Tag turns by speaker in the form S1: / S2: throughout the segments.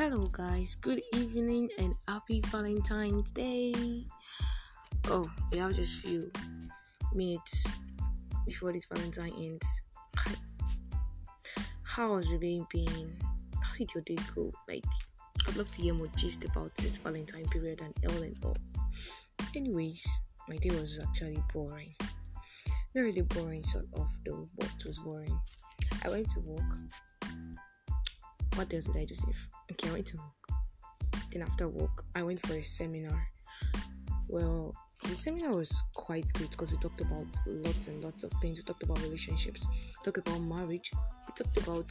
S1: Hello, guys. Good evening and happy Valentine's Day. Oh, we have just few minutes before this Valentine ends. How has your day been? How did your day go? Like, I'd love to hear more gist about this Valentine period and all and all. Anyways, my day was actually boring. Not really boring, sort of, though, but it was boring. I went to work what else did I do, Safe? Okay, I went to work. Then after work, I went for a seminar. Well, the seminar was quite great because we talked about lots and lots of things. We talked about relationships, we talked about marriage, we talked about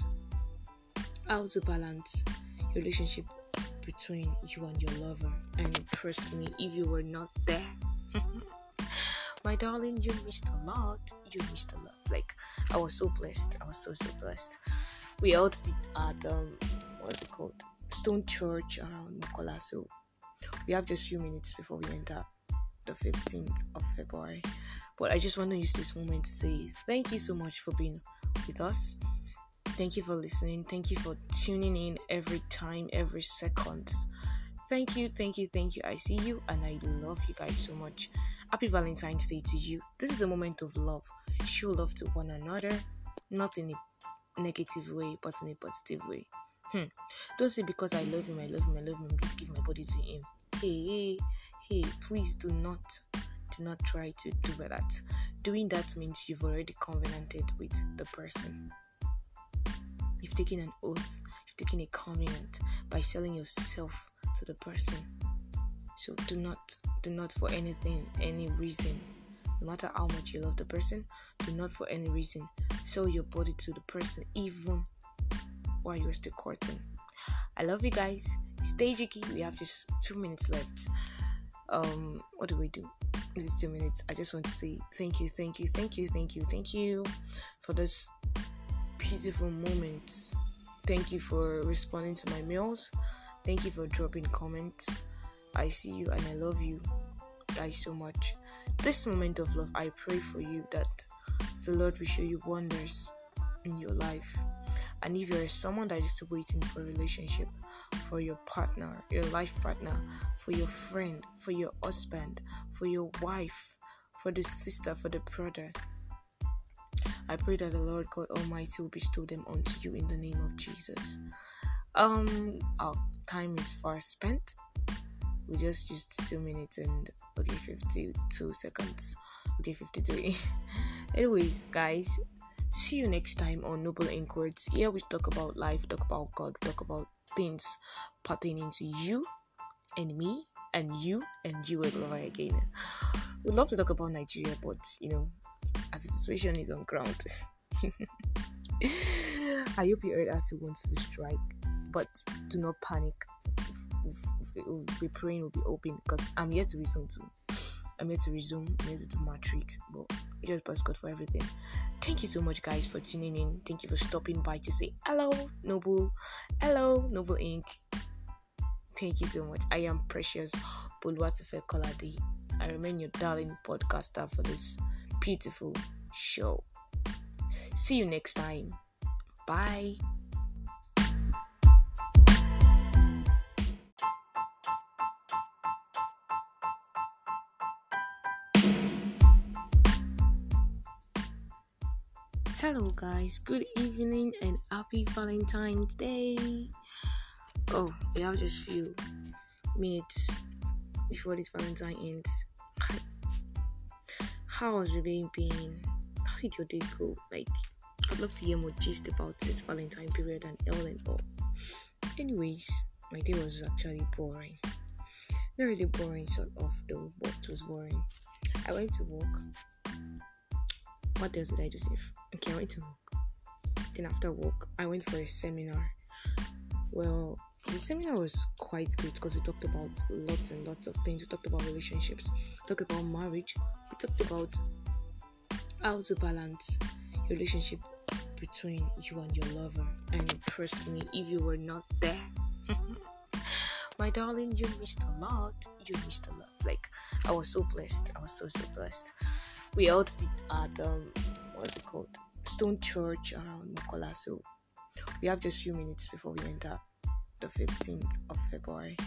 S1: how to balance your relationship between you and your lover. And trust me, if you were not there, my darling, you missed a lot. You missed a lot. Like I was so blessed. I was so so blessed we held it at um what's it called Stone Church around Mokola. So we have just few minutes before we enter the 15th of February. But I just want to use this moment to say thank you so much for being with us. Thank you for listening. Thank you for tuning in every time, every second. Thank you, thank you, thank you. I see you and I love you guys so much. Happy Valentine's Day to you. This is a moment of love. Show love to one another, not in a negative way, but in a positive way. Hmm. Don't say because I love him, I love him, I love him, to give my body to him. Hey, hey, hey, please do not, do not try to do that. Doing that means you've already covenanted with the person. You've taken an oath, you've taken a covenant by selling yourself to the person. So do not, do not for anything, any reason no matter how much you love the person, do not for any reason sell your body to the person, even while you're still courting. I love you guys. Stay jiggy. We have just two minutes left. Um, what do we do? Is two minutes. I just want to say thank you, thank you, thank you, thank you, thank you for this beautiful moment. Thank you for responding to my mails. Thank you for dropping comments. I see you and I love you guys so much. This moment of love, I pray for you that the Lord will show you wonders in your life. And if you're someone that is waiting for a relationship, for your partner, your life partner, for your friend, for your husband, for your wife, for the sister, for the brother, I pray that the Lord God Almighty will bestow them unto you in the name of Jesus. Um, our time is far spent we just used two minutes and okay 52 seconds. Okay 53 anyways guys see you next time on noble words here we talk about life talk about god talk about things pertaining to you and me and you and you all over again. We'd love to talk about nigeria but you know as the situation is on ground i hope you heard ASUU wants to strike but do not panic we'll be praying we'll be open because I'm here to resume too. I'm here to resume. I'm here to do my trick, but just bless God for everything. Thank you so much, guys, for tuning in. Thank you for stopping by to say hello, Noble. Hello, Noble Inc. Thank you so much. I am Precious Boluwatife Kolade. I remain your darling podcaster for this beautiful show. See you next time. Bye. Hello, guys. Good evening and happy Valentine's Day. Oh, we have just a few minutes before this Valentine ends. How has your day been? How did your day go? Like, I'd love to hear more gist about this Valentine period and all and all. Anyways, my day was actually boring. Not really boring, sort of, though, but it was boring. I went to work what else did I do, Safe? Okay, I went to work. Then after work, I went for a seminar. Well, the seminar was quite great because we talked about lots and lots of things. We talked about relationships, we talked about marriage, we talked about how to balance your relationship between you and your lover. And trust me, if you were not there, my darling, you missed a lot. You missed a lot. Like I was so blessed. I was so so blessed we held it at um what's it called Stone Church around Mokola. So we have just few minutes before we enter the 15th of February.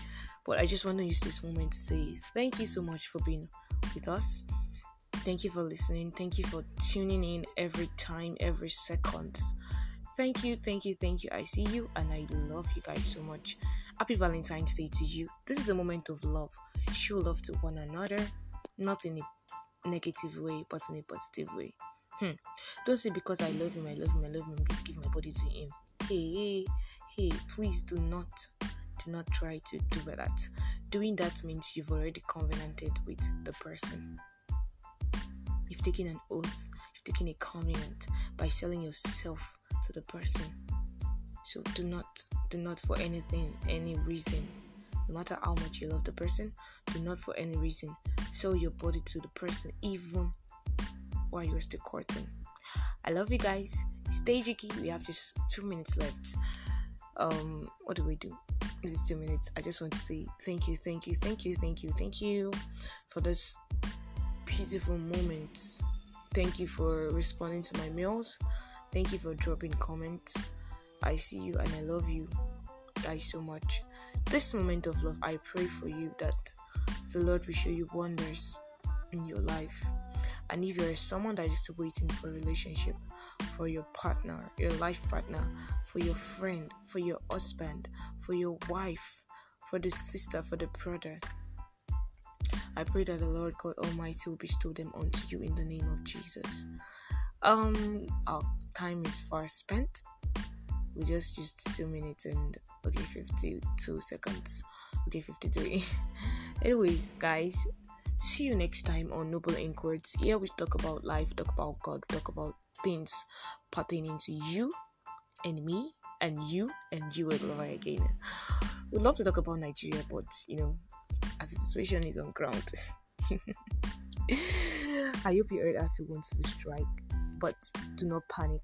S1: But I just want to use this moment to say thank you so much for being with us. Thank you for listening. Thank you for tuning in every time, every second. Thank you, thank you, thank you. I see you and I love you guys so much. Happy Valentine's Day to you. This is a moment of love. Show love to one another, not in a negative way, but in a positive way. Hmm. Don't say because I love him, I love him, I love him, to give my body to him. Hey, hey, hey, please do not do not try to do that. Doing that means you've already covenanted with the person. You've taken an oath, you've taken a covenant by selling yourself to the person. So do not, do not for anything, any reason, no matter how much you love the person, do not for any reason sell your body to the person, even while you're still courting. I love you guys. Stay jiggy. We have just two minutes left. Um, what do we do? Is two minutes. I just want to say thank you, thank you, thank you, thank you, thank you for this beautiful moment. Thank you for responding to my mails. Thank you for dropping comments. I see you and I love you guys so much. This moment of love, I pray for you that the Lord will show you wonders in your life. And if you're someone that is waiting for a relationship, for your partner, your life partner, for your friend, for your husband, for your wife, for the sister, for the brother, I pray that the Lord God Almighty will bestow them unto you in the name of Jesus. Um, our time is far spent. We just used two minutes and okay, 52 seconds. Okay, 53. Anyways, guys, see you next time on Noble Words. Here we talk about life, talk about God, talk about things pertaining to you and me and you and you all over again. We'd love to talk about Nigeria, but you know, as the situation is on ground. I hope you heard ASUU wants to strike, but do not panic.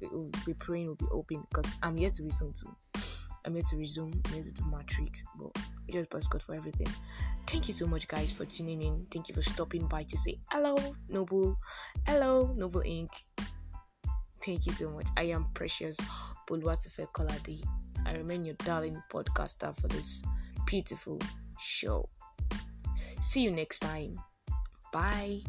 S1: We'll be praying, we'll be open because I'm here to resume too. I'm here to resume, I'm here to do matric, but just bless God for everything. Thank you so much, guys, for tuning in. Thank you for stopping by to say hello, Noble. Hello, Noble Inc. Thank you so much. I am Precious Boluwatife Kolade. I remain your darling podcaster for this beautiful show. See you next time. Bye.